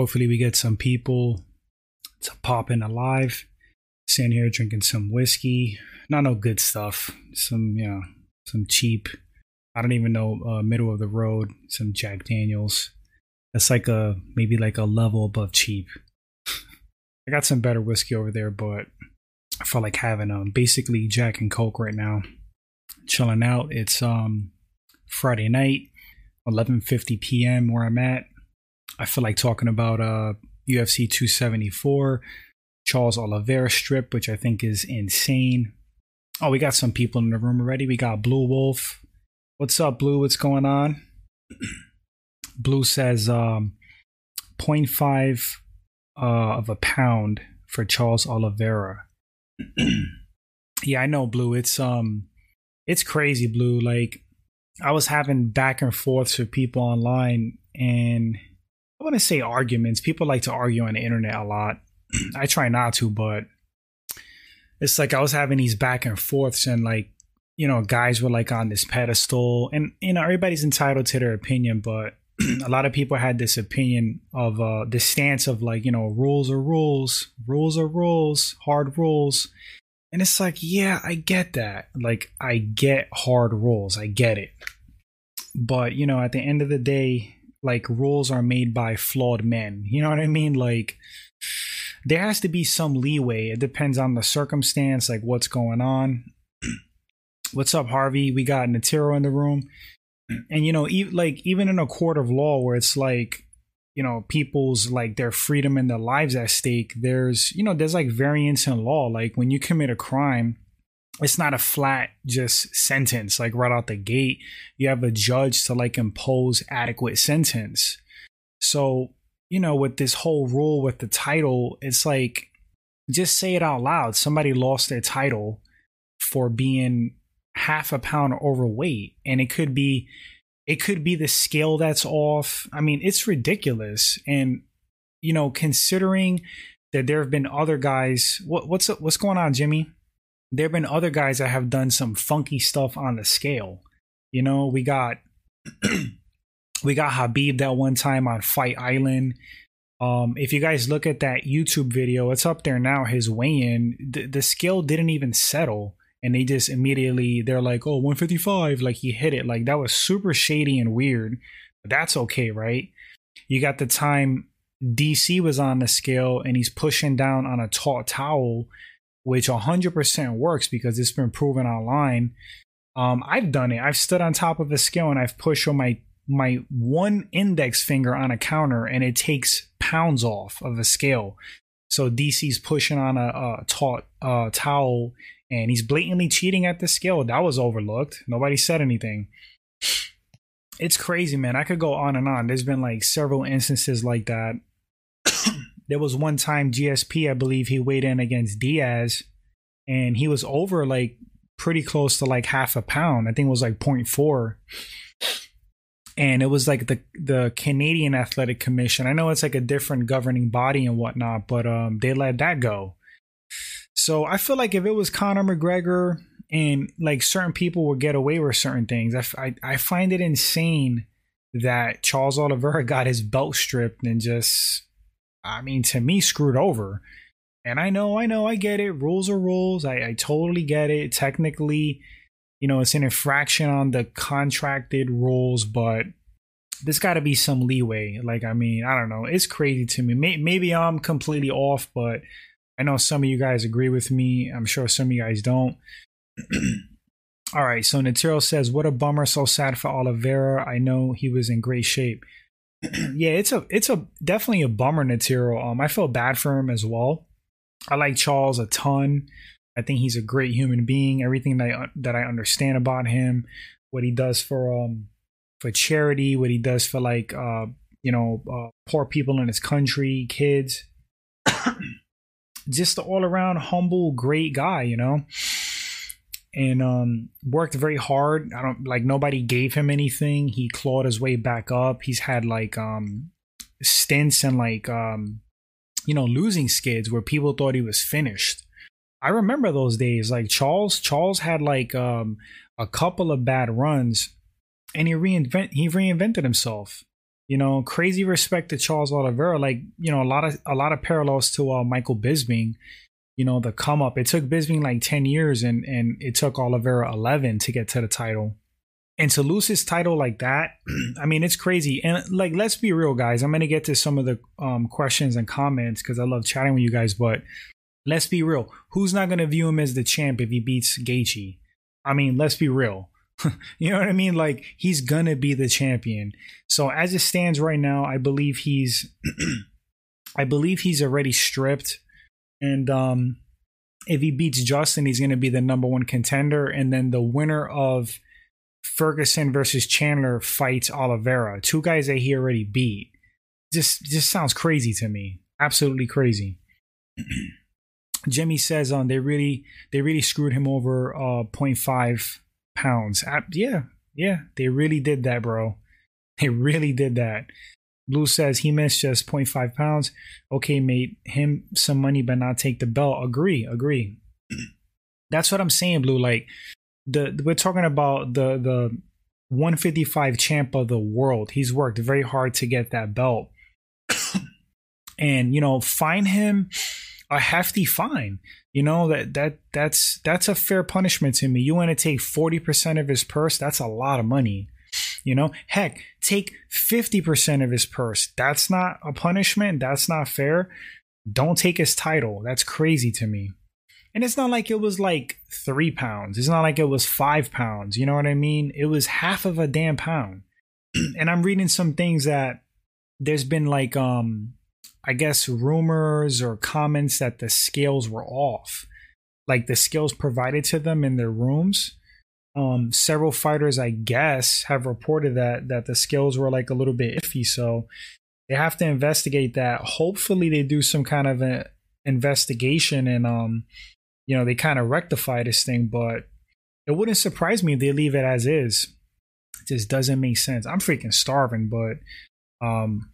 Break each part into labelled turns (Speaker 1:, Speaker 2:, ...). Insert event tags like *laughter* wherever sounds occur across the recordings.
Speaker 1: Hopefully, we get some people to pop in alive. Sitting here drinking some whiskey. Not no good stuff. Some, you know, some cheap. I don't even know, uh, middle of the road. Some Jack Daniels. That's like a maybe like a level above cheap. *laughs* I got some better whiskey over there, but I feel like having um basically Jack and Coke right now. Chilling out. It's um Friday night, 11:50 p.m. where I'm at. I feel like talking about uh UFC 274, Charles Oliveira strip, which I think is insane. Oh, we got some people in the room already. We got Blue Wolf. What's up, Blue? What's going on? *clears throat* Blue says um 0.5 uh, of a pound for Charles Oliveira. *clears throat* yeah, I know, Blue. It's um, it's crazy, Blue. Like, I was having back and forths with people online, and I want to say arguments. People like to argue on the internet a lot. *clears throat* I try not to, but it's like I was having these back and forths, and like, you know, guys were like on this pedestal, and you know, everybody's entitled to their opinion, but *clears throat* a lot of people had this opinion of uh this stance of like you know rules are rules. Rules are rules. Hard rules. And it's like yeah i get that. Like i get hard rules. I get it. But you know at the end of the day like rules are made by flawed men. You know what i mean? Like there has to be some leeway. It depends on the circumstance like what's going on. *clears throat* What's up harvey? We got natiro in the room. *clears throat* And you know e- like even in a court of law where it's like you know people's like their freedom and their lives at stake there's you know there's like variance in law. Like when you commit a crime it's not a flat just sentence like right out the gate. You have a judge to like impose adequate sentence. So you know with this whole rule with the title it's like just say it out loud. Somebody lost their title for being half a pound overweight and it could be it could be the scale that's off. I mean it's ridiculous. And you know considering that there have been other guys what, what's what's going on jimmy there have been other guys that have done some funky stuff on the scale you know we got *clears throat* we got Khabib that one time on fight island um, if you guys look at that youtube video it's up there now his weigh-in the, the scale didn't even settle and they just immediately they're like, "Oh, 155." Like he hit it. Like that was super shady and weird. But that's okay, right? You got the time DC was on the scale and he's pushing down on a taut towel, which 100% works because it's been proven online. Um, I've done it. I've stood on top of a scale and I've pushed on my my one index finger on a counter and it takes pounds off of a scale. So DC's pushing on a, a taut uh, towel and he's blatantly cheating at the scale. That was overlooked. Nobody said anything. It's crazy, man. I could go on and on. There's been like several instances like that. There was one time GSP, I believe he weighed in against Diaz, and he was over like pretty close to like half a pound. I think it was like 0.4. And it was like the the Canadian Athletic Commission. I know it's like a different governing body and whatnot, but um, they let that go so I feel like if it was Conor McGregor and like certain people would get away with certain things, I, I, I find it insane that Charles Oliveira *laughs* got his belt stripped and just, I mean, to me, screwed over. And I know, I know, I get it. Rules are rules. I, I totally get it. Technically, you know, it's an infraction on the contracted rules, but there's got to be some leeway. Like, I mean, I don't know. It's crazy to me. Maybe I'm completely off, but I know some of you guys agree with me. I'm sure some of you guys don't. *clears throat* All right, so Natiro says, "What a bummer! So sad for Oliveira. I know he was in great shape. *clears throat* yeah, it's a it's a definitely a bummer, Natiro. Um, I feel bad for him as well. I like Charles a ton. I think he's a great human being. Everything that I, that I understand about him, what he does for um for charity, what he does for like uh you know uh, poor people in his country, kids." *coughs* just the all around humble, great guy, you know. And um, worked very hard. I don't like nobody gave him anything. He clawed his way back up. He's had like um stints and like um you know losing skids where people thought he was finished. I remember those days. Like Charles, Charles had like um a couple of bad runs, and he reinvent he reinvented himself. You know, crazy respect to Charles Oliveira. Like, you know, a lot of a lot of parallels to uh, Michael Bisping. You know, the come up. It took Bisping like ten years, and and it took Oliveira eleven to get to the title. And to lose his title like that, *clears throat* I mean, it's crazy. And like, let's be real, guys. I'm gonna get to some of the um, questions and comments because I love chatting with you guys. But let's be real. Who's not gonna view him as the champ if he beats Gaethje? I mean, let's be real. *laughs* you know what I mean? Like he's gonna be the champion. So as it stands right now, I believe he's *clears throat* I believe he's already stripped. And um if he beats Justin, he's gonna be the number one contender. And then the winner of Ferguson versus Chandler fights Oliveira. Two guys that he already beat. Just just sounds crazy to me. Absolutely crazy. *clears throat* Jimmy says um they really they really screwed him over uh 0.5 pounds. Yeah, yeah, they really did that, bro. They really did that. Blue says he missed just 0.5 pounds. Okay, mate, him some money but not take the belt. Agree, agree. *clears throat* That's what I'm saying, Blue. Like the we're talking about the the 155 champ of the world. He's worked very hard to get that belt. *clears throat* and you know, fine him a hefty fine. You know that that that's that's a fair punishment to me. You want to take 40% of his purse? That's a lot of money. You know, heck, take 50% of his purse. That's not a punishment. That's not fair. Don't take his title. That's crazy to me. And it's not like it was like three pounds. It's not like it was five pounds. You know what I mean? It was half of a damn pound. *clears throat* and I'm reading some things that there's been like um I guess rumors or comments that the scales were off. Like the scales provided to them in their rooms. Um several fighters I guess have reported that that the skills were like a little bit iffy. So they have to investigate that. Hopefully they do some kind of an investigation and um you know, they kind of rectify this thing, but it wouldn't surprise me if they leave it as is. It just doesn't make sense. I'm freaking starving, but um,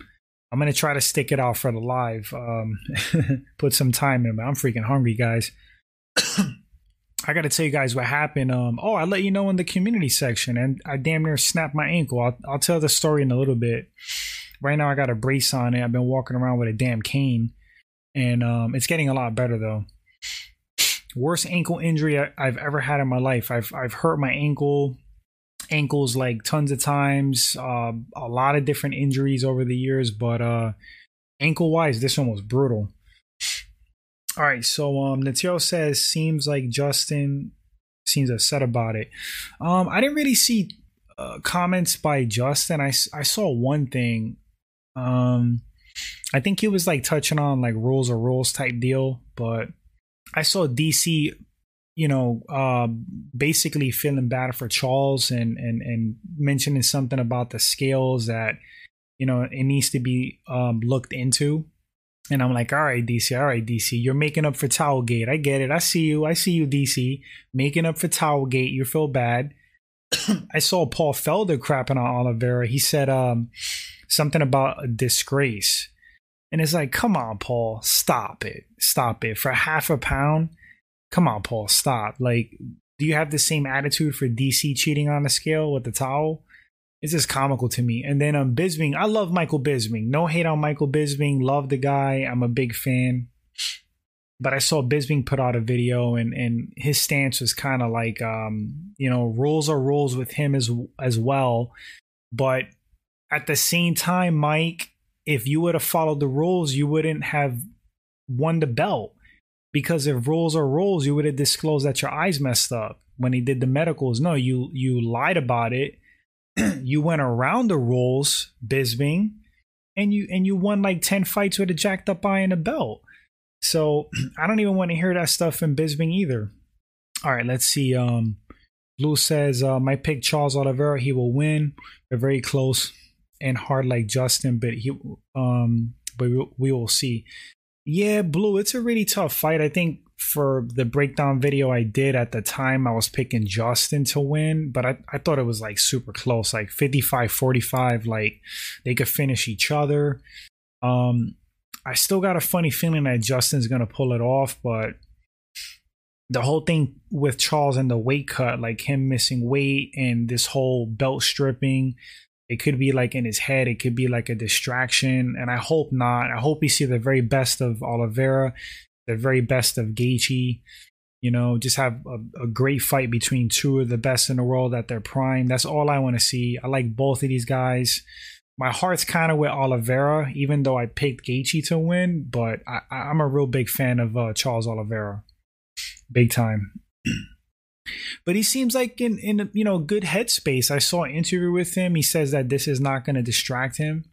Speaker 1: I'm gonna try to stick it out for the live. Um, *laughs* put some time in, but I'm freaking hungry, guys. *coughs* I gotta tell you guys what happened. Um, oh, I let you know in the community section, and I damn near snapped my ankle. I'll, I'll tell the story in a little bit. Right now, I got a brace on it. I've been walking around with a damn cane, and um, it's getting a lot better though worst ankle injury I, have ever had in my life. I've I've hurt my ankle, ankles like tons of times, uh, a lot of different injuries over the years, but uh, ankle wise, this one was brutal. All right, so um, Natio says seems like Justin seems upset about it. Um, I didn't really see uh, comments by Justin. I I saw one thing. Um, I think he was like touching on like rules or rules type deal, but I saw DC, you know, uh, basically feeling bad for Charles and and and mentioning something about the scales that you know it needs to be um, looked into. And I'm like, all right, DC, all right, DC, you're making up for Towelgate. I get it. I see you. I see you, DC, making up for Towelgate. You feel bad. *coughs* I saw Paul Felder crapping on Oliveira. He said um, something about a disgrace. And it's like, come on, Paul, stop it. Stop it. For half a pound? Come on, Paul, stop. Like, do you have the same attitude for DC cheating on the scale with the towel? It's just comical to me. And then um Bisping, I love Michael Bisping. No hate on Michael Bisping. Love the guy. I'm a big fan. But I saw Bisping put out a video and and his stance was kind of like um, you know, rules are rules with him as as well. But at the same time, Mike, if you would have followed the rules, you wouldn't have won the belt. Because if rules are rules, you would have disclosed that your eyes messed up when he did the medicals. No, you you lied about it. *clears throat* you went around the rules, Bisping, and you and you won like 10 fights with a jacked up eye and a belt. So *clears throat* I don't even want to hear that stuff in Bisping either. All right, let's see. Um Blue says, uh, my pick Charles Oliveira, he will win. They're very close and hard like Justin, but he um but we, we will see. Yeah, Blue, it's a really tough fight. I think for the breakdown video I did at the time, I was picking Justin to win, but I, I thought it was like super close, like 55 45, like they could finish each other. Um, I still got a funny feeling that Justin's gonna pull it off, but the whole thing with Charles and the weight cut, like him missing weight and this whole belt stripping, It could be like in his head. It could be like a distraction. And I hope not. I hope we see the very best of Oliveira, the very best of Gaethje. You know, just have a, a great fight between two of the best in the world at their prime. That's all I want to see. I like both of these guys. My heart's kind of with Oliveira, even though I picked Gaethje to win. But I, I'm a real big fan of uh, Charles Oliveira, big time. *clears throat* but he seems like in in you know good headspace. I saw an interview with him. He says that this is not going to distract him.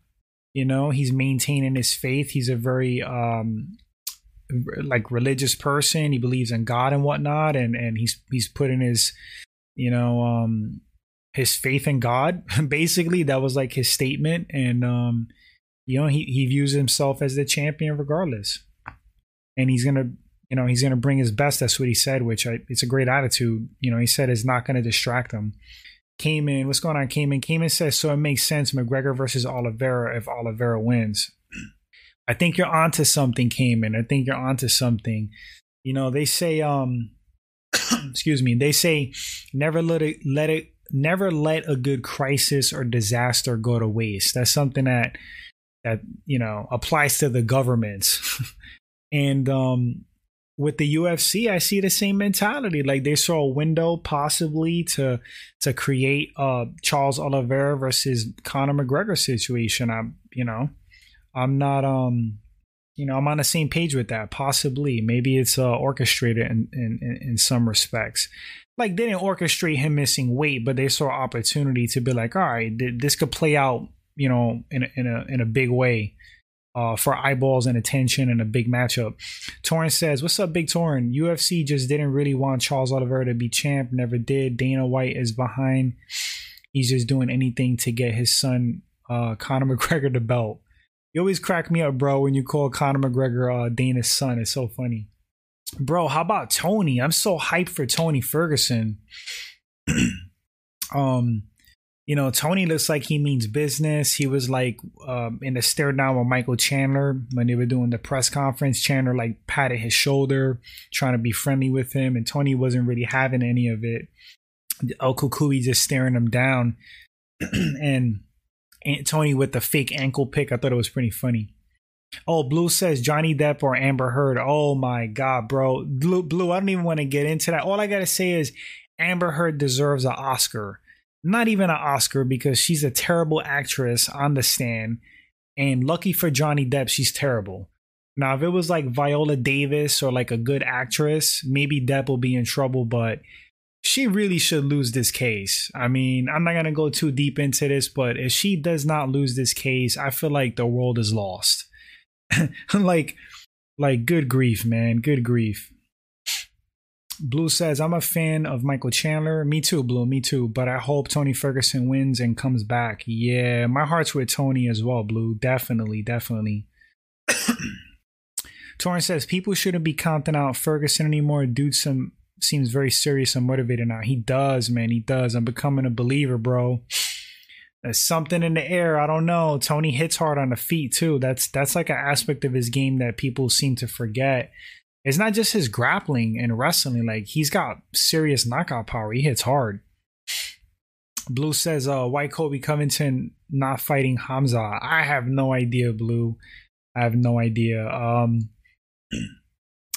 Speaker 1: You know, he's maintaining his faith. He's a very um like religious person. He believes in God and whatnot, and and he's he's putting his you know um his faith in God. *laughs* Basically, that was like his statement, and um you know he he views himself as the champion regardless, and he's gonna you know, he's to bring his best. That's what he said, which I, it's a great attitude. You know, he said it's not to distract him. Cayman, what's going on? Cayman, came in says, so it makes sense McGregor versus Oliveira if Oliveira wins. I think you're onto something, Cayman. I think you're onto something. You know, they say, um, *clears throat* excuse me, they say never let it, let it, never let a good crisis or disaster go to waste. That's something that, that, you know, applies to the governments. *laughs* and, um, with the UFC, I see the same mentality. Like they saw a window possibly to to create a Charles Oliveira versus Conor McGregor situation. I'm you know, I'm not um you know, I'm on the same page with that. Possibly. Maybe it's uh, orchestrated in, in in some respects. Like they didn't orchestrate him missing weight, but they saw opportunity to be like, all right, this could play out, you know, in a, in a in a big way uh, for eyeballs and attention and a big matchup. Torrin says, What's up, Big Torrin? UFC just didn't really want Charles Oliveira to be champ, never did. Dana White is behind. He's just doing anything to get his son, uh, Conor *laughs* McGregor, the belt. You always crack me up, bro, when you call Conor McGregor uh, Dana's son. It's so funny. Bro, how about Tony? I'm so hyped for Tony Ferguson. *clears throat* um, you know, Tony looks like he means business. He was like um, in the stare down with Michael Chandler when they were doing the press conference. Chandler like patted his shoulder, trying to be friendly with him, and Tony wasn't really having any of it. El Cucuy just staring him down, *clears throat* and Tony with the fake ankle pick. I thought it was pretty funny. Oh, Blue says Johnny Depp or Amber Heard. Oh my God, bro. Blue, Blue, I don't even want to get into that. All I got to say is Amber Heard deserves an Oscar not even an Oscar because she's a terrible actress on the stand. And lucky for Johnny Depp, she's terrible. Now, if it was like Viola Davis or like a good actress, maybe Depp will be in trouble, but she really should lose this case. I mean, I'm not going to go too deep into this, but if she does not lose this case, I feel like the world is lost. *laughs* like, like, good grief, man. Good grief. Blue says, I'm a fan of Michael Chandler. Me too, Blue, me too. But I hope Tony Ferguson wins and comes back. Yeah, my heart's with Tony as well, Blue. Definitely, definitely. *coughs* Torrance says, people shouldn't be counting out Ferguson anymore. Dude some seems very serious and motivated now. He does, man. He does. I'm becoming a believer, bro. There's something in the air. I don't know. Tony hits hard on the feet too. That's that's like an aspect of his game that people seem to forget it's not just his grappling and wrestling. Like he's got serious knockout power. He hits hard. Blue says, uh, why Colby Covington not fighting Hamza? I have no idea, Blue. I have no idea. Um, *clears throat*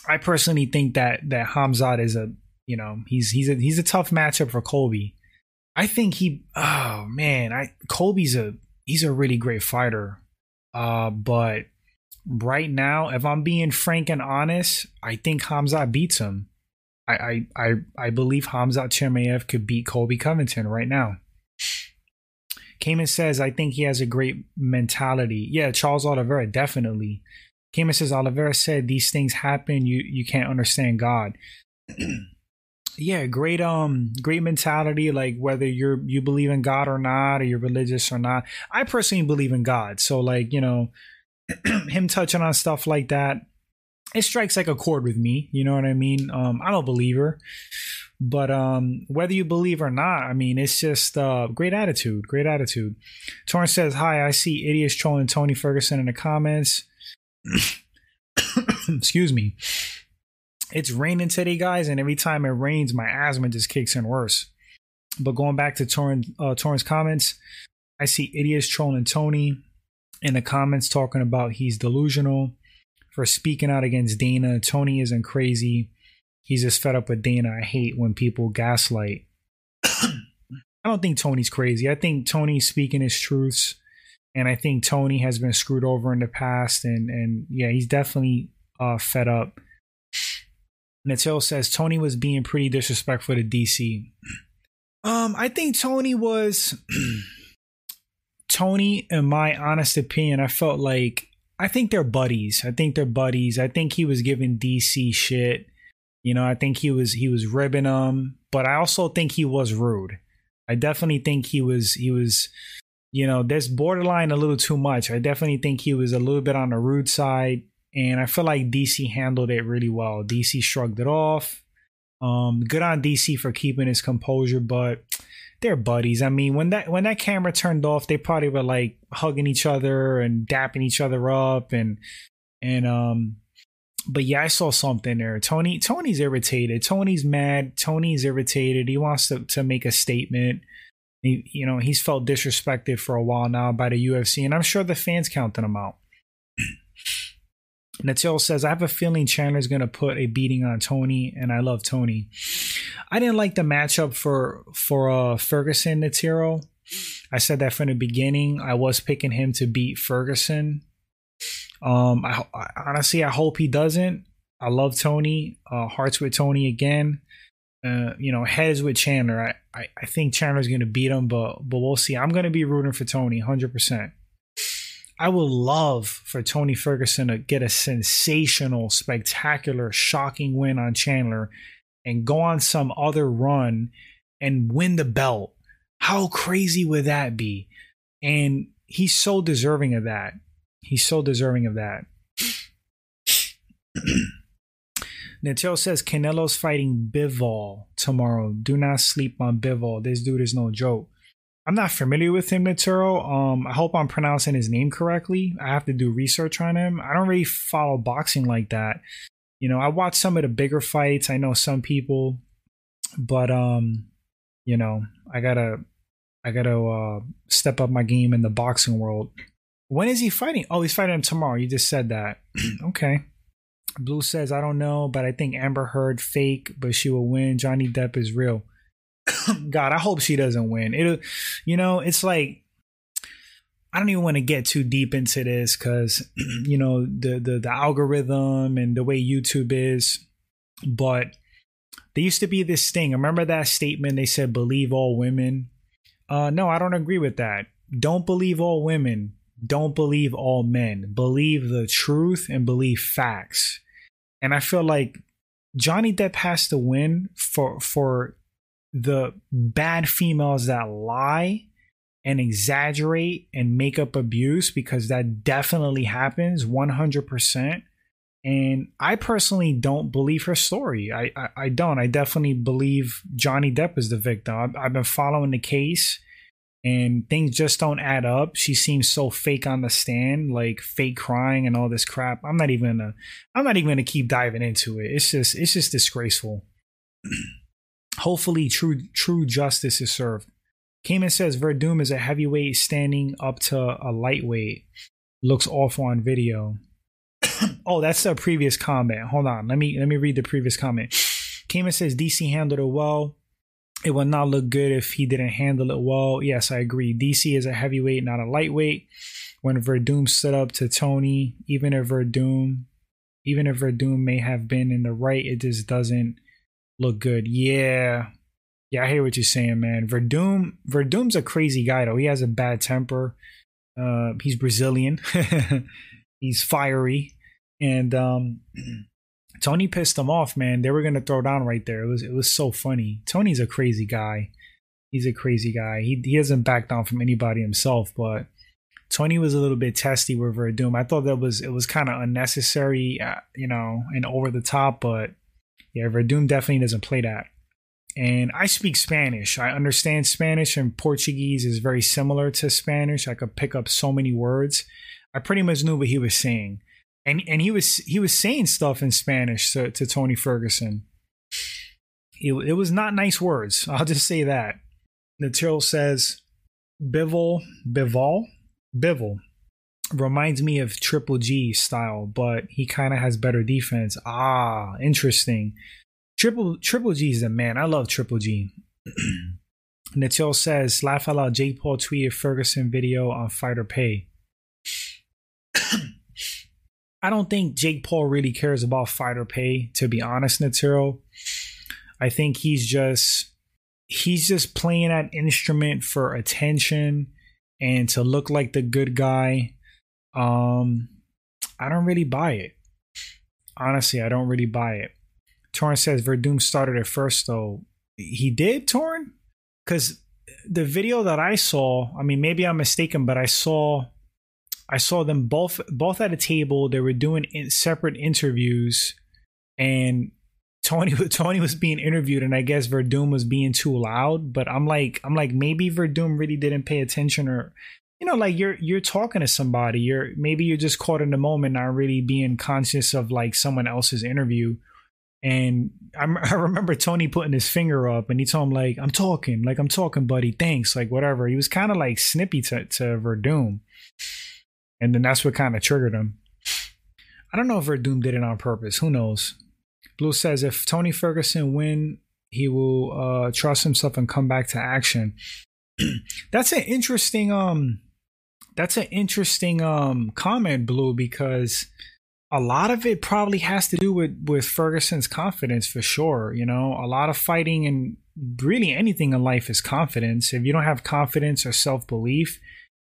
Speaker 1: I personally think that that Hamzat is a you know he's he's a he's a tough matchup for Colby. I think he oh man I Colby's a he's a really great fighter, uh, but right now, if I'm being frank and honest, I think Hamza beats him. I I I, I believe Hamza Chimaev could beat Colby Covington right now. Cayman says, I think he has a great mentality. Yeah, Charles Oliveira, definitely. Says, Oliveira said these things happen, you you can't understand God. *clears throat* yeah, great um great mentality, like whether you're you believe in God or not, or you're religious or not. I personally believe in God. So like, you know, *clears throat* him touching on stuff like that, it strikes like a chord with me. You know what I mean? Um, I'm a believer, but um, whether you believe or not, I mean, it's just uh, great attitude. Great attitude. Torrance says, "Hi, I see idiots trolling Tony Ferguson in the comments." *coughs* Excuse me. It's raining today, guys, and every time it rains, my asthma just kicks in worse. But going back to Torrance, uh, comments, I see idiots trolling Tony in the comments talking about he's delusional for speaking out against Dana. Tony isn't crazy. He's just fed up with Dana. I hate when people gaslight. *coughs* I don't think Tony's crazy. I think Tony's speaking his truths. And I think Tony has been screwed over in the past. And, and yeah, he's definitely uh, fed up. Natil says Tony was being pretty disrespectful to DC. Um, I think Tony was *clears throat* Tony, in my honest opinion, I felt like I think they're buddies. I think they're buddies. I think he was giving DC shit. You know, I think he was he was ribbing them, but I also think he was rude. I definitely think he was he was you know, there's borderline a little too much. I definitely think he was a little bit on the rude side and I feel like DC handled it really well. DC shrugged it off. Um good on DC for keeping his composure, but they're buddies. I mean, when that when that camera turned off, they probably were like hugging each other and dapping each other up and and um but yeah, I saw something there. Tony Tony's irritated. Tony's mad. Tony's irritated. He wants to to make a statement. He, you know, he's felt disrespected for a while now by the UFC, and I'm sure the fans counting him out. *clears throat* Natil says, I have a feeling Chandler's going to put a beating on Tony, and I love Tony. I didn't like the matchup for for uh, Ferguson Natiro. I said that from the beginning. I was picking him to beat Ferguson. Um, I, I honestly, I hope he doesn't. I love Tony. Uh, hearts with Tony again. Uh, you know, heads with Chandler. I, I, I think Chandler's going to beat him, but but we'll see. I'm going to be rooting for Tony, hundred percent. I would love for Tony Ferguson to get a sensational, spectacular, shocking win on Chandler and go on some other run and win the belt. How crazy would that be? And he's so deserving of that. He's so deserving of that. *clears throat* Natil says Canelo's fighting Bivol tomorrow. Do not sleep on Bivol. This dude is no joke. I'm not familiar with him, Naturo. Um, I hope I'm pronouncing his name correctly. I have to do research on him. I don't really follow boxing like that. You know, I watch some of the bigger fights. I know some people, but um, you know, I gotta, I gotta uh, step up my game in the boxing world. When is he fighting? Oh, he's fighting him tomorrow. You just said that. *clears throat* okay. Blue says, I don't know, but I think Amber Heard fake, but she will win. Johnny Depp is real. *coughs* God, I hope she doesn't win. It, you know, it's like I don't even want to get too deep into this because *clears throat* you know the, the the algorithm and the way YouTube is, but there used to be this thing. Remember that statement they said, "Believe all women." Uh, no, I don't agree with that. Don't believe all women. Don't believe all men. Believe the truth and believe facts. And I feel like Johnny Depp has to win for for the bad females that lie and exaggerate and make up abuse because that definitely happens 100% and i personally don't believe her story. I i, I don't. I definitely believe johnny depp is the victim. I've, I've been following the case and things just don't add up she seems so fake on the stand like fake crying and all this crap i'm not even gonna i'm not even gonna keep diving into it it's just it's just disgraceful *clears throat* hopefully true true justice is served. Cayman says Werdum is a heavyweight standing up to a lightweight. Looks awful on video. *clears throat* oh, that's the previous comment. Hold on. Let me let me read the previous comment. Cayman says DC handled it well. It would not look good if he didn't handle it well. Yes, I agree. DC is a heavyweight, not a lightweight. When Werdum stood up to Tony, even if Werdum, even if Werdum may have been in the right, it just doesn't look good. Yeah. Yeah, I hear what you're saying, man. Werdum Werdum's a crazy guy though. He has a bad temper. Uh he's Brazilian. *laughs* he's fiery. And um *clears throat* Tony pissed them off, man. They were gonna throw down right there. It was it was so funny. Tony's a crazy guy. He's a crazy guy. He he doesn't back down from anybody himself, but Tony was a little bit testy with Werdum. I thought that was it was kind of unnecessary, uh, you know, and over the top, but yeah, Werdum definitely doesn't play that. And I speak Spanish. I understand Spanish, and Portuguese is very similar to Spanish. I could pick up so many words. I pretty much knew what he was saying, and and he was he was saying stuff in Spanish to, to Tony Ferguson. It, it was not nice words. *laughs* I'll just say that. Natil says Bivol, Bivol, Bivol reminds me of Triple G style, but he kind of has better defense. Ah, interesting. Triple Triple G is a man. I love Triple G. *clears throat* Natil says, laugh out loud. Jake Paul tweeted Ferguson video on Fighter Pay. I don't think Jake Paul really cares about fighter pay, to be honest, Natiro. I think he's just he's just playing that instrument for attention and to look like the good guy. Um I don't really buy it. Honestly, I don't really buy it. Torn says Werdum started it first though. He did, Torn? Because the video that I saw, I mean, maybe I'm mistaken, but I saw I saw them both both at a table. They were doing in separate interviews, and Tony *laughs* Tony was being interviewed, and I guess Werdum was being too loud. But I'm like, I'm like, maybe Werdum really didn't pay attention, or you know, like you're you're talking to somebody. You're maybe you're just caught in the moment, not really being conscious of like someone else's interview. And I, *laughs* I remember Tony putting his finger up, and he told him like, "I'm talking, like I'm talking, buddy. Thanks, like whatever." He was kind of like snippy to to Werdum and then that's what kind of triggered him. I don't know if Werdum did it on purpose. Who knows? Blue says if Tony Ferguson win, he will uh, trust himself and come back to action. *clears throat* that's an interesting um that's an interesting um comment, Blue, because a lot of it probably has to do with with Ferguson's confidence for sure. You know, a lot of fighting and really anything in life is confidence. If you don't have confidence or self belief,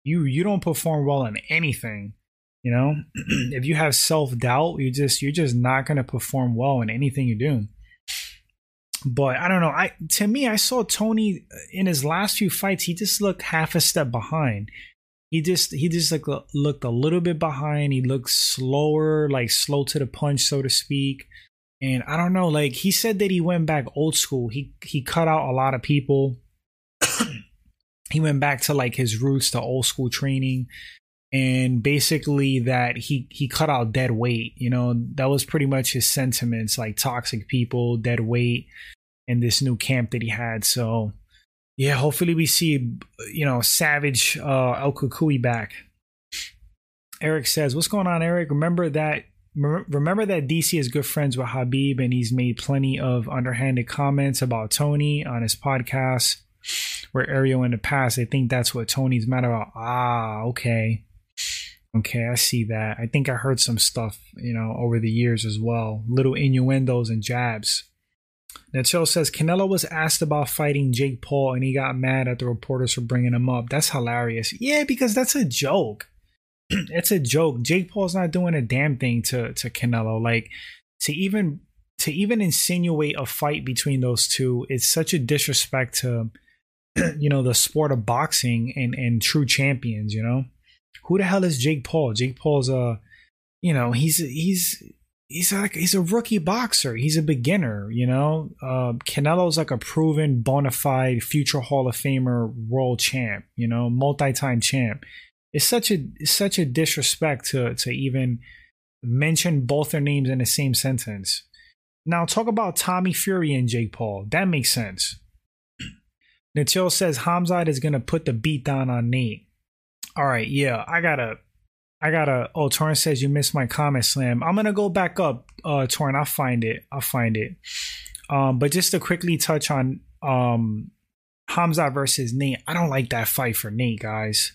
Speaker 1: you you don't perform well in anything you know? *clears throat* If you have self-doubt you just you're just not going to perform well in anything you do. But i don't know i to me i saw tony uh, in his last few fights he just looked half a step behind. He just he just like looked a little bit behind he looked slower like slow to the punch so to speak. And i don't know like he said that he went back old school. He he cut out a lot of people he went back to like his roots to old school training and basically that he he cut out dead weight you know? That was pretty much his sentiments like toxic people dead weight in this new camp that he had. So yeah hopefully we see you know savage uh El Cucuy back. Eric says what's going on eric? Remember that remember that dc is good friends with Khabib and he's made plenty of underhanded comments about tony on his podcast where Ariel in the past, I think that's what Tony's mad about. Ah, okay. Okay, I see that. I think I heard some stuff, you know, over the years as well. Little innuendos and jabs. Nacho says Canelo was asked about fighting Jake Paul and he got mad at the reporters for bringing him up. That's hilarious. Yeah, because that's a joke. *clears throat* it's a joke. Jake Paul's not doing a damn thing to to Canelo. Like to even to even insinuate a fight between those two, it's such a disrespect to *clears throat* you know the sport of boxing and and true champions you know? Who the hell is jake paul? Jake paul's a you know he's he's he's like he's a rookie boxer. He's a beginner you know? Uh canelo's like a proven bona fide future hall of famer world champ you know multi-time champ. It's such a it's such a disrespect to to even mention both their names in the same sentence. Now talk about tommy fury and jake paul. That makes sense Natil says Hamzat is gonna put the beat down on Nate. All right, yeah, I gotta, I gotta. Oh, Torrent says you missed my comment, Slam. I'm gonna go back up, uh, Torrent. I'll find it. I'll find it. Um, but just to quickly touch on um Hamzat versus Nate, I don't like that fight for Nate, guys.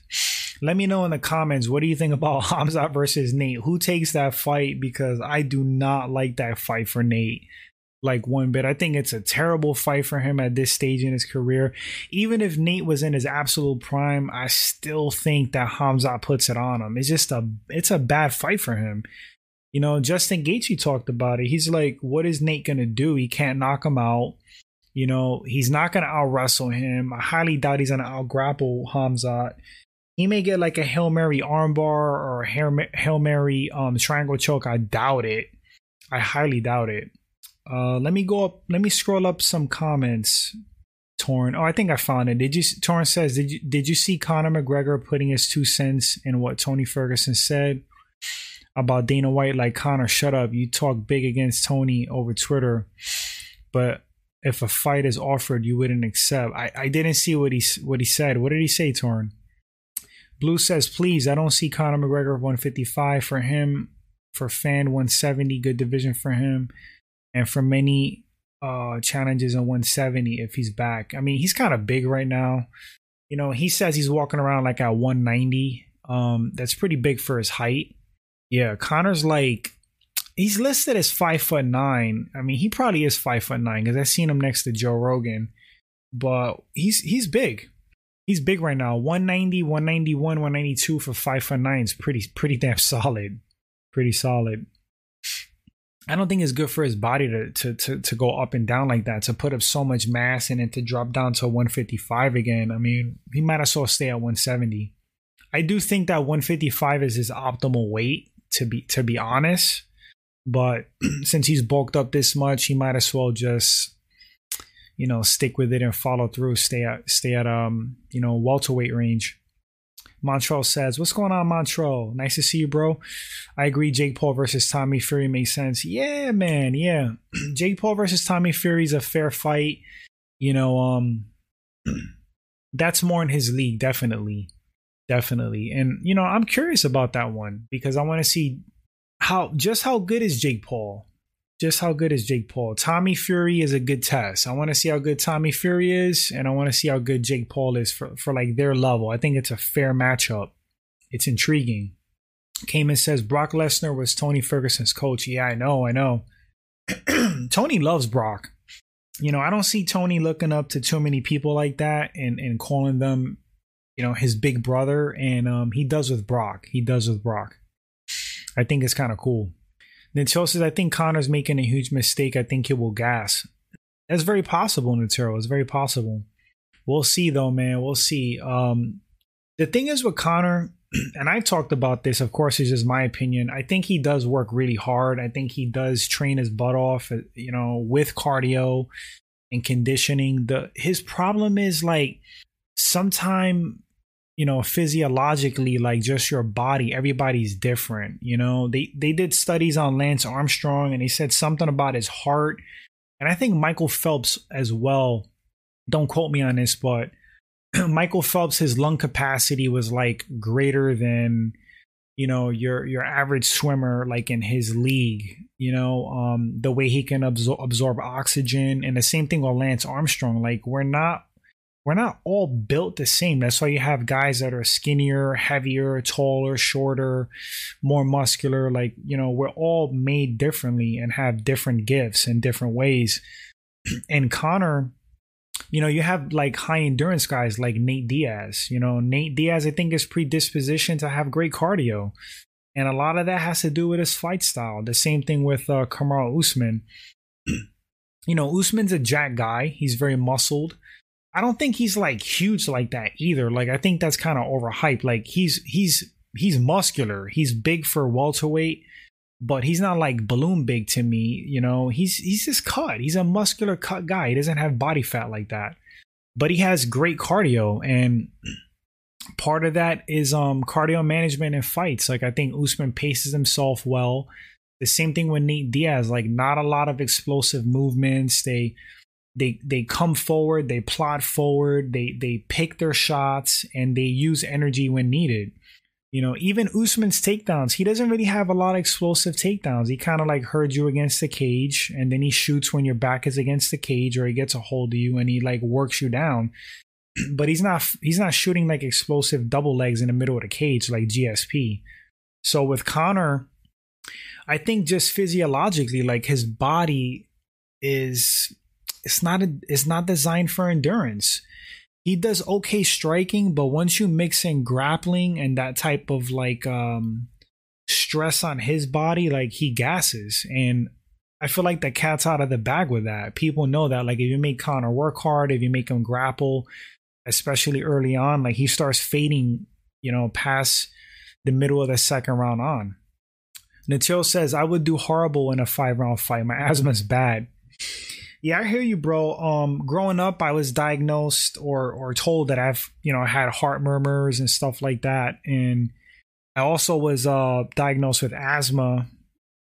Speaker 1: Let me know in the comments what do you think about *laughs* Hamzat versus Nate? Who takes that fight? Because I do not like that fight for Nate like one bit. I think it's a terrible fight for him at this stage in his career. Even if Nate was in his absolute prime, I still think that Hamza puts it on him. It's just a it's a bad fight for him. You know, Justin Gaethje talked about it. He's like, what is Nate gonna do? He can't knock him out. You know, he's not gonna out wrestle him. I highly doubt he's gonna out grapple Hamza. He may get like a Hail Mary armbar or a Hail Mary um, triangle choke. I doubt it. I highly doubt it. Uh, let me go up. Let me scroll up some comments. Torn. Oh, I think I found it. Did you? Torn says, did you did you see Conor McGregor putting his two cents in what Tony Ferguson said about Dana White? Like Conor, shut up. You talk big against Tony over Twitter, but if a fight is offered, you wouldn't accept. I, I didn't see what he what he said. What did he say, Torn? Blue says, please, I don't see Conor McGregor 155 for him. For fan 170, good division for him. And for many uh challenges in 170 if he's back. I mean, he's kind of big right now. You know, he says he's walking around like at 190. Um, that's pretty big for his height. Yeah, Conor's like he's listed as five foot nine. I mean, he probably is five foot nine because I've seen him next to Joe Rogan. But he's he's big. He's big right now. 190, 191, 192 for five foot nine is pretty pretty damn *laughs* solid. Pretty solid. I don't think it's good for his body to, to to to go up and down like that, to put up so much mass and then to drop down to 155 again. I mean, he might as well stay at 170. I do think that 155 is his optimal weight to be to be honest. But *clears throat* since he's bulked up this much, he might as well just you know stick with it and follow through. Stay at stay at um you know welterweight range. Montreal says, What's going on, Montreal? Nice to see you, bro. I agree. Jake Paul versus Tommy Fury makes sense. Yeah, man. Yeah. *clears throat* Jake Paul versus Tommy Fury is a fair fight. You know, um, *clears throat* that's more in his league, definitely. Definitely. And, you know, I'm curious about that one because I want to see how just how good is Jake Paul? Just how good is Jake Paul? Tommy Fury is a good test. I want to see how good Tommy Fury is, and I want to see how good Jake Paul is for, for like their level. I think it's a fair matchup. It's intriguing. Cayman says Brock Lesnar was Tony Ferguson's coach. Yeah, I know, I know. *clears throat* Tony loves Brock. You know, I don't see Tony looking up to too many people like that and, and calling them, you know, his big brother. And um, he does with Brock. He does with Brock. I think it's kind of cool. Natil says, I think Conor's making a huge mistake. I think he will gas. That's very possible, Natero. It's very possible. We'll see, though, man. We'll see. Um, the thing is with Connor, *clears throat* and I've talked about this, of course, it's just my opinion. I think he does work really hard. I think he does train his butt off, uh, you know, with cardio and conditioning. The his problem is like sometime you know physiologically like just your body everybody's different you know? They they did studies on lance armstrong and they said something about his heart and i think michael phelps as well don't quote me on this but *clears throat* michael phelps his lung capacity was like greater than you know your your average swimmer like in his league you know? Um the way he can absor- absorb oxygen and the same thing with lance armstrong like we're not we're not all built the same. That's why you have guys that are skinnier, heavier, taller, shorter, more muscular. Like, you know, we're all made differently and have different gifts in different ways. *clears throat* and Conor, you know, you have like high endurance guys like Nate Diaz. You know, Nate Diaz, I think, is predisposition to have great cardio. And a lot of that has to do with his fight style. The same thing with uh, Kamaru Usman. *clears throat* you know, Usman's a jack guy. He's very muscled. I don't think he's like huge like that either. Like I think that's kind of overhyped. Like he's he's he's muscular. He's big for welterweight, but he's not like balloon big to me. You know, he's he's just cut. He's a muscular cut guy. He doesn't have body fat like that, but he has great cardio and. *clears throat* Part of that is um cardio management in fights. Like I think Usman paces himself well. The same thing with Nate Diaz. Like not a lot of explosive movements. They they they come forward, they plot forward, they they pick their shots, and they use energy when needed. You know, even Usman's takedowns, he doesn't really have a lot of explosive takedowns. He kind of like herds you against the cage, and then he shoots when your back is against the cage, or he gets a hold of you and he like works you down. *clears throat* but he's not he's not shooting like explosive double legs in the middle of the cage like GSP. So with Conor, I think just physiologically, like his body is it's not a, it's not designed for endurance. He does okay striking, but once you mix in grappling and that type of like um stress on his body, like he gasses. And I feel like the cat's out of the bag with that. People know that. Like if you make Conor work hard, if you make him grapple, especially early on, like he starts fading, you know, past the middle of the second round on. Natil says, I would do horrible in a five round fight. My *laughs* asthma's bad. Yeah, I hear you, bro. Um, growing up, I was diagnosed or or told that I've you know had heart murmurs and stuff like that, and I also was uh diagnosed with asthma.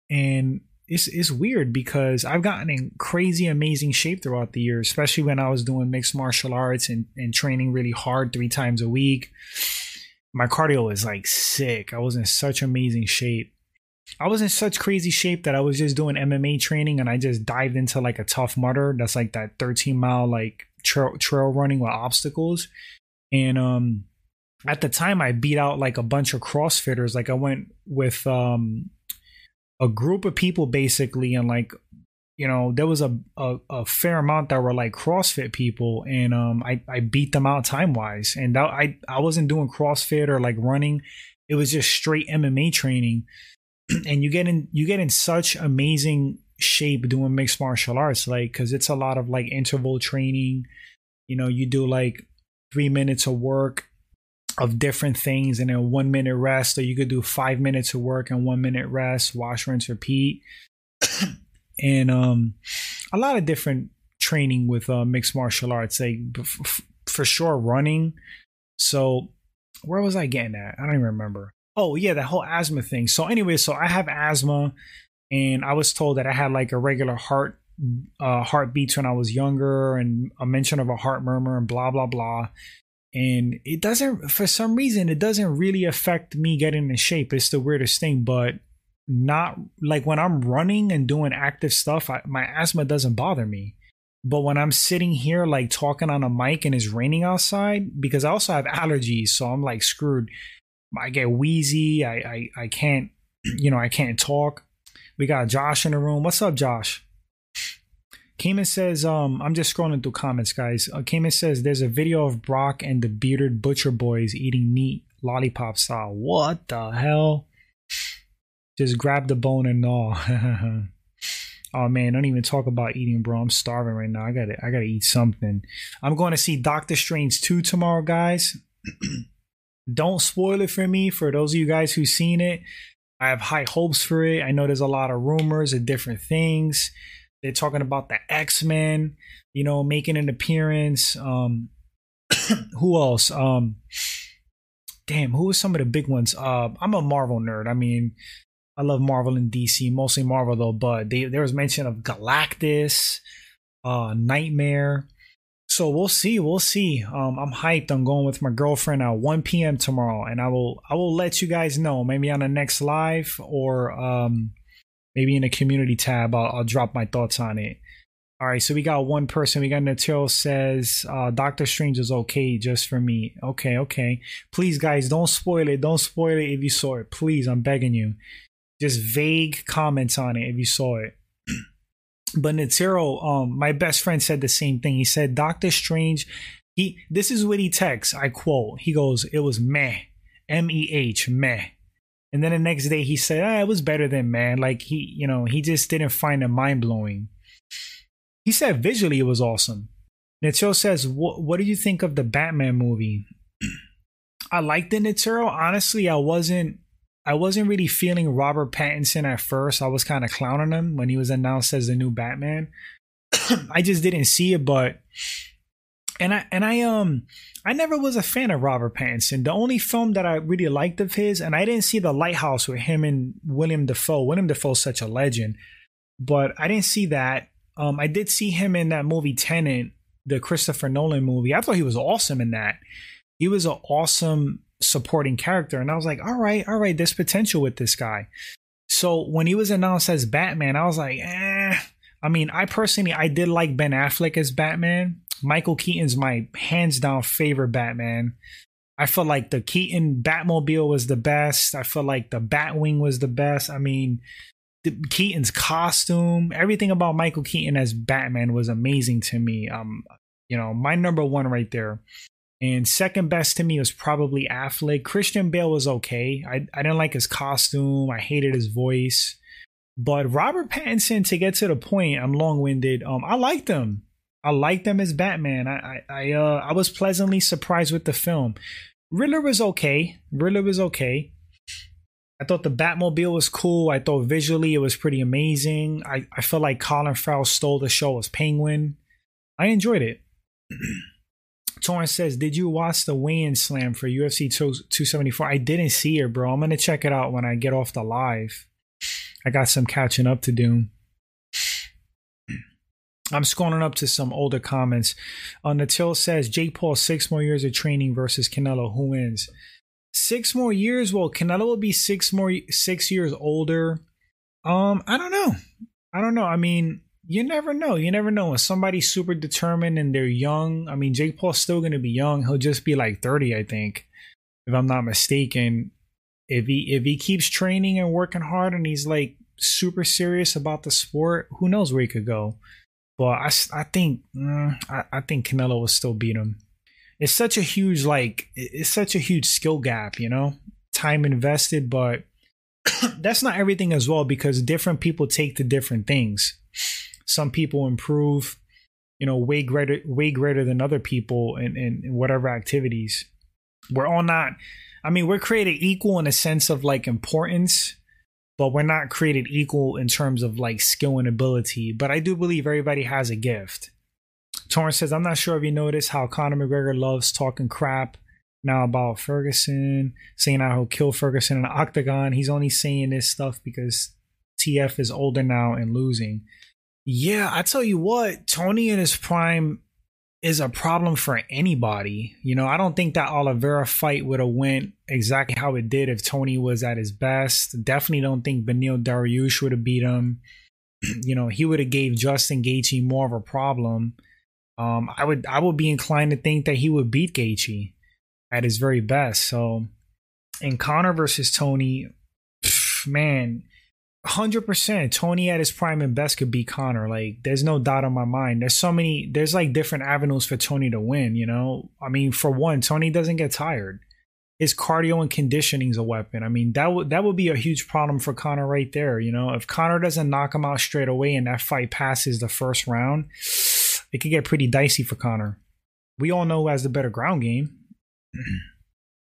Speaker 1: And it's it's weird because I've gotten in crazy amazing shape throughout the year, especially when I was doing mixed martial arts and, and training really hard three times a week. My cardio was like sick. I was in such amazing shape. I was in such crazy shape that I was just doing MMA training and I just dived into like a Tough Mudder. That's like that 13 mile like trail, trail running with obstacles. And um at the time I beat out like a bunch of CrossFitters. Like I went with um a group of people basically and like you know there was a, a, a fair amount that were like crossfit people and um i i beat them out time wise and that, i i wasn't doing crossfit or like running it was just straight mma training *clears throat* and you get in you get in such amazing shape doing mixed martial arts like because it's a lot of like interval training you know you do like three minutes of work of different things and then one minute rest, or you could do five minutes of work and one minute rest, wash, rinse, repeat. *clears throat* and um, a lot of different training with uh, mixed martial arts, like f- for sure running. So where was I getting at? I don't even remember. Oh yeah, that whole asthma thing. So anyway, so I have asthma, and I was told that I had like a regular heart uh, heartbeats when I was younger, and a mention of a heart murmur, and blah blah blah. And it doesn't for some reason it doesn't really affect me getting in shape. It's the weirdest thing but not like when i'm running and doing active stuff I, my asthma doesn't bother me. But when i'm sitting here like talking on a mic and it's raining outside because i also have allergies so i'm like screwed i get wheezy i i, I can't you know i can't talk we got josh in the room what's up josh Cayman says, um, I'm just scrolling through comments, guys. Uh, Cayman says there's a video of Brock and the bearded butcher boys eating meat lollipop style. What the hell? Just grab the bone and gnaw. *laughs* oh man, don't even talk about eating, bro. I'm starving right now. I gotta I gotta eat something. I'm going to see Doctor Strange 2 tomorrow, guys. *clears throat* don't spoil it for me for those of you guys who've seen it. I have high hopes for it. I know there's a lot of rumors and different things. They're talking about the X Men, you know, making an appearance. Um, *coughs* who else? Um, damn, who are some of the big ones? Uh, I'm a Marvel nerd. I mean, I love Marvel and DC, mostly Marvel though. But they, there was mention of Galactus, uh, Nightmare. So we'll see, we'll see. Um, I'm hyped. I'm going with my girlfriend at 1 p.m. tomorrow, and I will I will let you guys know maybe on the next live or um maybe in a community tab, I'll, I'll drop my thoughts on it. All right, so we got one person. We got Natil says uh, Doctor Strange is okay just for me. Okay, okay. Please, guys, don't spoil it. Don't spoil it if you saw it. Please, I'm begging you. Just vague comments on it if you saw it. But Natiro, um, my best friend said the same thing. He said Doctor Strange. He this is what he texts. I quote. He goes, "It was meh, M E H meh." And then the next day he said, ah, it was better than man. Like he, you know, he just didn't find it mind blowing. He said visually it was awesome. Nitro says, what, do you think of the Batman movie? *clears throat* I liked the Nitro. Honestly, I wasn't I wasn't really feeling Robert Pattinson at first. I was kind of clowning him when he was announced as the new Batman. *coughs* I just didn't see it, but and I and I um I never was a fan of Robert Pattinson. The only film that I really liked of his, and I didn't see The Lighthouse with him and William Dafoe. William Dafoe's such a legend, but I didn't see that. Um, I did see him in that movie Tenet, the Christopher Nolan movie. I thought he was awesome in that. He was an awesome supporting character, and I was like, all right, all right, there's potential with this guy. So when he was announced as Batman, I was like, eh. I mean, I personally I did like Ben Affleck as Batman, Michael Keaton's my hands down favorite Batman. I felt like the Keaton Batmobile was the best. I felt like the Batwing was the best. I mean, Keaton's costume, everything about Michael Keaton as Batman was amazing to me. Um, you know, my number one right there. And second best to me was probably Affleck. Christian Bale was okay. I, I didn't like his costume. I hated his voice. But Robert Pattinson, to get to the point, I'm long winded. Um, I liked him. I like them as Batman. I I I, uh, I was pleasantly surprised with the film. Riddler was okay. Riddler was okay. I thought the Batmobile was cool. I thought visually it was pretty amazing. I, I felt like Colin Farrell stole the show as Penguin. I enjoyed it. *clears throat* Torrance says, Did you watch the weigh in slam for UFC 274? I didn't see it, bro. I'm to check it out when I get off the live. I got some catching up to do. I'm scrolling up to some older comments. Uh, Natil says Jake Paul six more years of training versus Canelo. Who wins? Six more years. Well, Canelo will be six more six years older. Um, I don't know. I don't know. I mean, you never know. You never know when somebody's super determined and they're young. I mean, Jake Paul's still going to be young. He'll just be like 30, I think, if I'm not mistaken. If he if he keeps training and working hard and he's like super serious about the sport, who knows where he could go. But I, I think mm, I, I think Canelo will still beat him. It's such a huge like it's such a huge skill gap, you know, time invested, but *coughs* that's not everything as well because different people take to different things. Some people improve, you know, way greater way greater than other people in, in, in whatever activities. We're all not I mean, we're created equal in a sense of like importance, but we're not created equal in terms of like skill and ability. But I do believe everybody has a gift. Torrance says, I'm not sure if you noticed how Conor McGregor loves talking crap now about Ferguson, saying how he'll kill Ferguson in the octagon. He's only saying this stuff because TF is older now and losing. Yeah, I tell you what, Tony in his prime is a problem for anybody. You know, I don't think that Oliveira fight would have went exactly how it did if Tony was at his best. Definitely don't think Beneil Dariush would have beat him. *clears throat* you know, he would have gave Justin Gaethje more of a problem. Um, I would I would be inclined to think that he would beat Gaethje at his very best. So, in Conor versus Tony, pff, man, hundred percent. Tony at his prime and best could beat Conor. Like, there's no doubt in my mind. There's so many. There's like different avenues for Tony to win. You know, I mean, for one, Tony doesn't get tired. His cardio and conditioning is a weapon. I mean, that would that would be a huge problem for Conor right there. You know, if Conor doesn't knock him out straight away and that fight passes the first round, it could get pretty dicey for Conor. We all know who has the better ground game.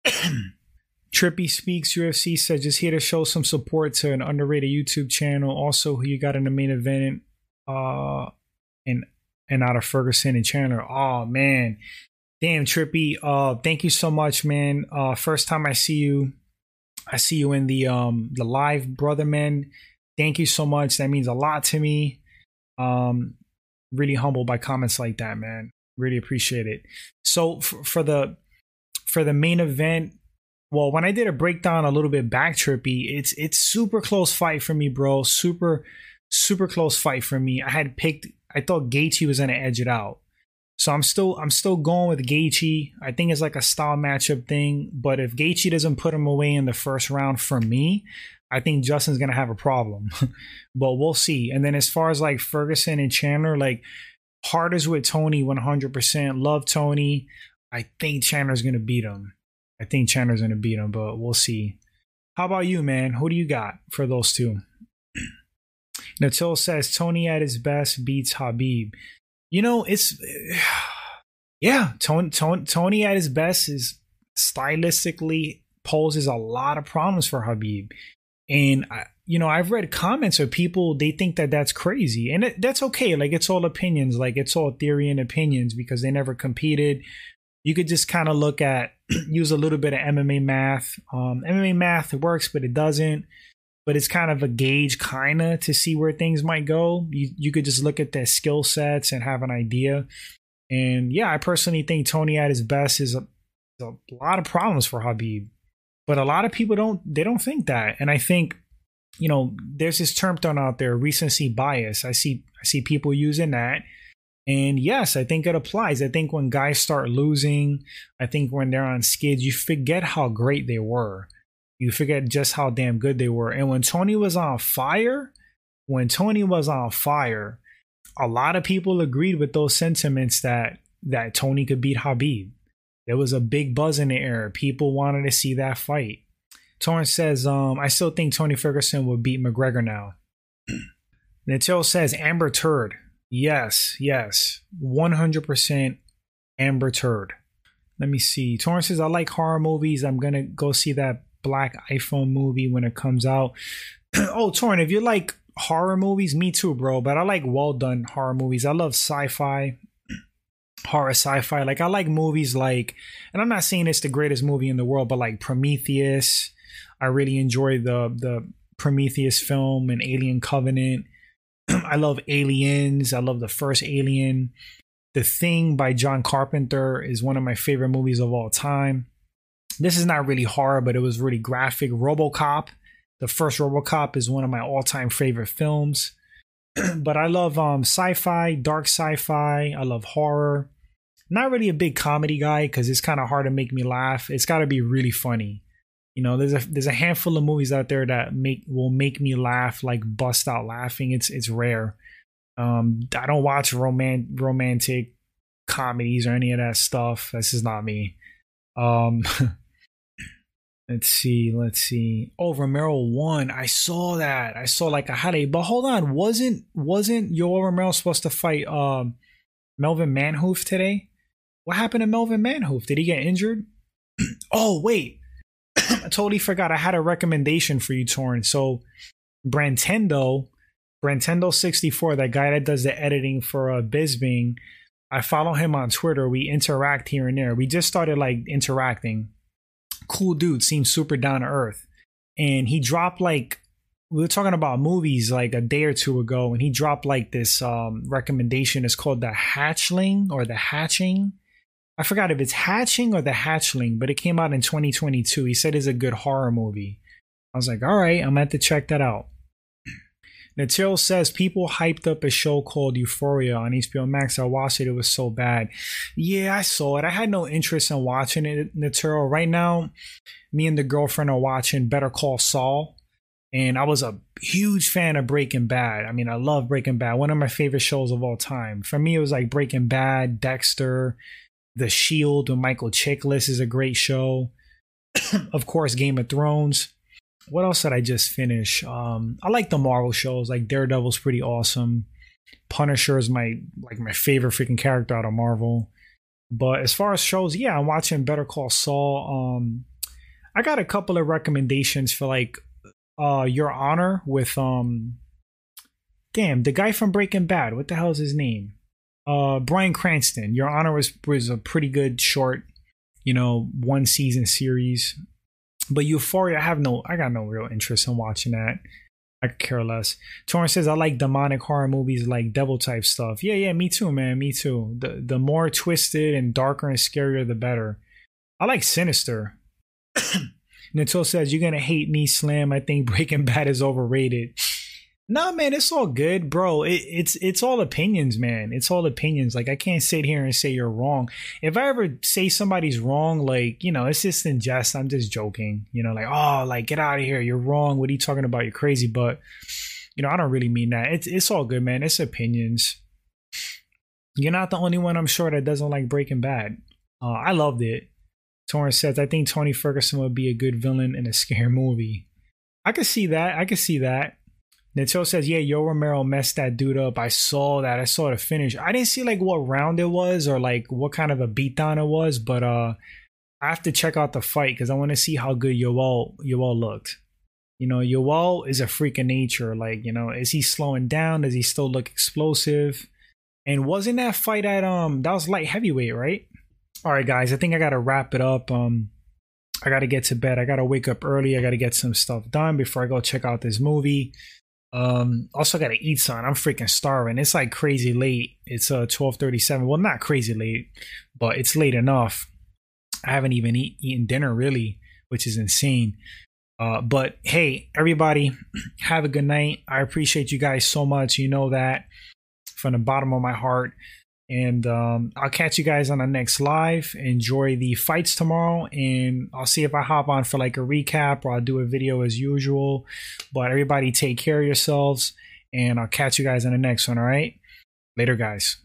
Speaker 1: *clears throat* Trippy Speaks UFC said just here to show some support to an underrated YouTube channel. Also, who you got in the main event, uh, and and out of Ferguson and Chandler. Oh man, damn Trippy. Uh, thank you so much, man. Uh, first time I see you, I see you in the um the live, brother, man. Thank you so much. That means a lot to me. Um, really humbled by comments like that, man. Really appreciate it. So for, for the for the main event well, when I did a breakdown a little bit back trippy, it's it's super close fight for me, bro. Super, super close fight for me. I had picked I thought Gaethje was gonna edge it out. So I'm still I'm still going with Gaethje. I think it's like a style matchup thing. But if Gaethje doesn't put him away in the first round for me, I think Justin's gonna have a problem. *laughs* but we'll see. And then as far as like Ferguson and Chandler, like hard as with Tony 100%. Love Tony. I think Chandler's gonna beat him. I think Chandler's going to beat him, but we'll see. How about you, man? Who do you got for those two? *clears throat* Natil says Tony at his best beats Khabib. You know, it's *sighs* yeah, Tony, Tony, Tony at his best is stylistically poses a lot of problems for Khabib. And I, you know, I've read comments of people they think that that's crazy, and it, that's okay. Like it's all opinions, like it's all theory and opinions because they never competed you could just kind of look at *clears throat* use a little bit of MMA math. Um, MMA math works, but it doesn't. But it's kind of a gauge, kind of, to see where things might go. You you could just look at their skill sets and have an idea. And yeah, I personally think Tony at his best is a, a lot of problems for Khabib, but a lot of people don't they don't think that. And I think you know there's this term thrown out there, recency bias. I see I see people using that and yes, I think it applies. I think when guys start losing, I think when they're on skids, you forget how great they were. You forget just how damn good they were. And when Tony was on fire, when Tony was on fire, a lot of people agreed with those sentiments that that Tony could beat Khabib. There was a big buzz in the air. People wanted to see that fight. Torrance says, um, I still think Tony Ferguson would beat McGregor now. *clears throat* Natil says Amber Turd. Yes, yes. 100% Amber Turd. Let me see. Torrance says, I like horror movies. I'm going to go see that Black iPhone movie when it comes out. *clears throat* oh, Torrance, if you like horror movies, me too, bro. But I like well done horror movies. I love sci fi, *clears throat* horror sci fi. Like, I like movies like, and I'm not saying it's the greatest movie in the world, but like Prometheus. I really enjoy the, the, Prometheus film and Alien Covenant. I love Aliens. I love the first Alien. The Thing by John Carpenter is one of my favorite movies of all time. This is not really horror, but it was really graphic. Robocop, the first Robocop, is one of my all-time favorite films. *clears throat* but I love um, sci-fi, dark sci-fi. I love horror. Not really a big comedy guy because it's kind of hard to make me laugh. It's got to be really funny. You know, there's a there's a handful of movies out there that make will make me laugh, like bust out laughing. It's it's rare. Um, I don't watch roman- romantic comedies or any of that stuff. This is not me. Um, *laughs* let's see, let's see. Oh, Romero won. I saw that. I saw like a a. But hold on, wasn't wasn't Yoel Romero supposed to fight um Melvin Manhoef today? What happened to Melvin Manhoef? Did he get injured? *clears throat* oh wait, totally forgot. I had a recommendation for you, Torn. So, Brantendo, Brantendo sixty four, that guy that does the editing for uh, Bisping. I follow him on Twitter. We interact here and there. We just started like interacting. Cool dude, seems super down to earth, and he dropped like we were talking about movies like a day or two ago, and he dropped like this um, recommendation. It's called the Hatchling or the Hatching I forgot if it's Hatching or The Hatchling, but it came out in 2022. He said it's a good horror movie. I was like, all right, I'm going to check that out. *clears throat* Natil says people hyped up a show called Euphoria on HBO Max. I watched it. It was so bad. Yeah, I saw it. I had no interest in watching it, Natil. Right now, me and the girlfriend are watching Better Call Saul. And I was a huge fan of Breaking Bad. I mean, I love Breaking Bad. One of my favorite shows of all time. For me, it was like Breaking Bad, Dexter, the Shield with Michael Chiklis is a great show. *coughs* of course, Game of Thrones. What else did I just finish? Um, I like the Marvel shows. Like Daredevil's pretty awesome. Punisher is my like my favorite freaking character out of Marvel. But as far as shows, yeah, I'm watching Better Call Saul. Um, I got a couple of recommendations for like uh Your Honor with um damn the guy from Breaking Bad. What the hell is his name? Uh, Bryan Cranston. Your Honor was was a pretty good short, you know, one season series. But Euphoria, I have no, I got no real interest in watching that. I could care less. Torrance says I like demonic horror movies like devil type stuff. Yeah, yeah, me too, man. Me too. The the more twisted and darker and scarier, the better. I like Sinister. *coughs* Natil says you're gonna hate me, Slam. I think Breaking Bad is overrated. Nah, man, it's all good, bro. It, it's it's all opinions, man. It's all opinions. Like I can't sit here and say you're wrong. If I ever say somebody's wrong, like you know, it's just in jest. I'm just joking. You know, like oh, like get out of here. You're wrong. What are you talking about? You're crazy. But you know, I don't really mean that. It's it's all good, man. It's opinions. You're not the only one, I'm sure, that doesn't like Breaking Bad. Uh, I loved it. Torrance says, I think Tony Ferguson would be a good villain in a scare movie. I could see that. I could see that. Nacho says, yeah, Yoel Romero messed that dude up. I saw that. I saw the finish. I didn't see like what round it was or like what kind of a beatdown it was, but uh I have to check out the fight because I want to see how good Yoel Yoel looked. You know, Yoel is a freak of nature. Like, you know, is he slowing down? Does he still look explosive? And wasn't that fight at um that was light heavyweight, right? All right, guys, I think I gotta wrap it up. Um I gotta get to bed. I gotta wake up early. I gotta get some stuff done before I go check out this movie. Um, also got to eat something. I'm freaking starving. It's like crazy late. It's uh 12:37. Well, not crazy late, but it's late enough. I haven't even eat, eaten dinner really, which is insane. Uh, but hey, everybody, *clears throat* have a good night. I appreciate you guys so much. You know that from the bottom of my heart. And um, I'll catch you guys on the next live. Enjoy the fights tomorrow. And I'll see if I hop on for like a recap or I'll do a video as usual. But everybody take care of yourselves. And I'll catch you guys on the next one. All right. Later, guys.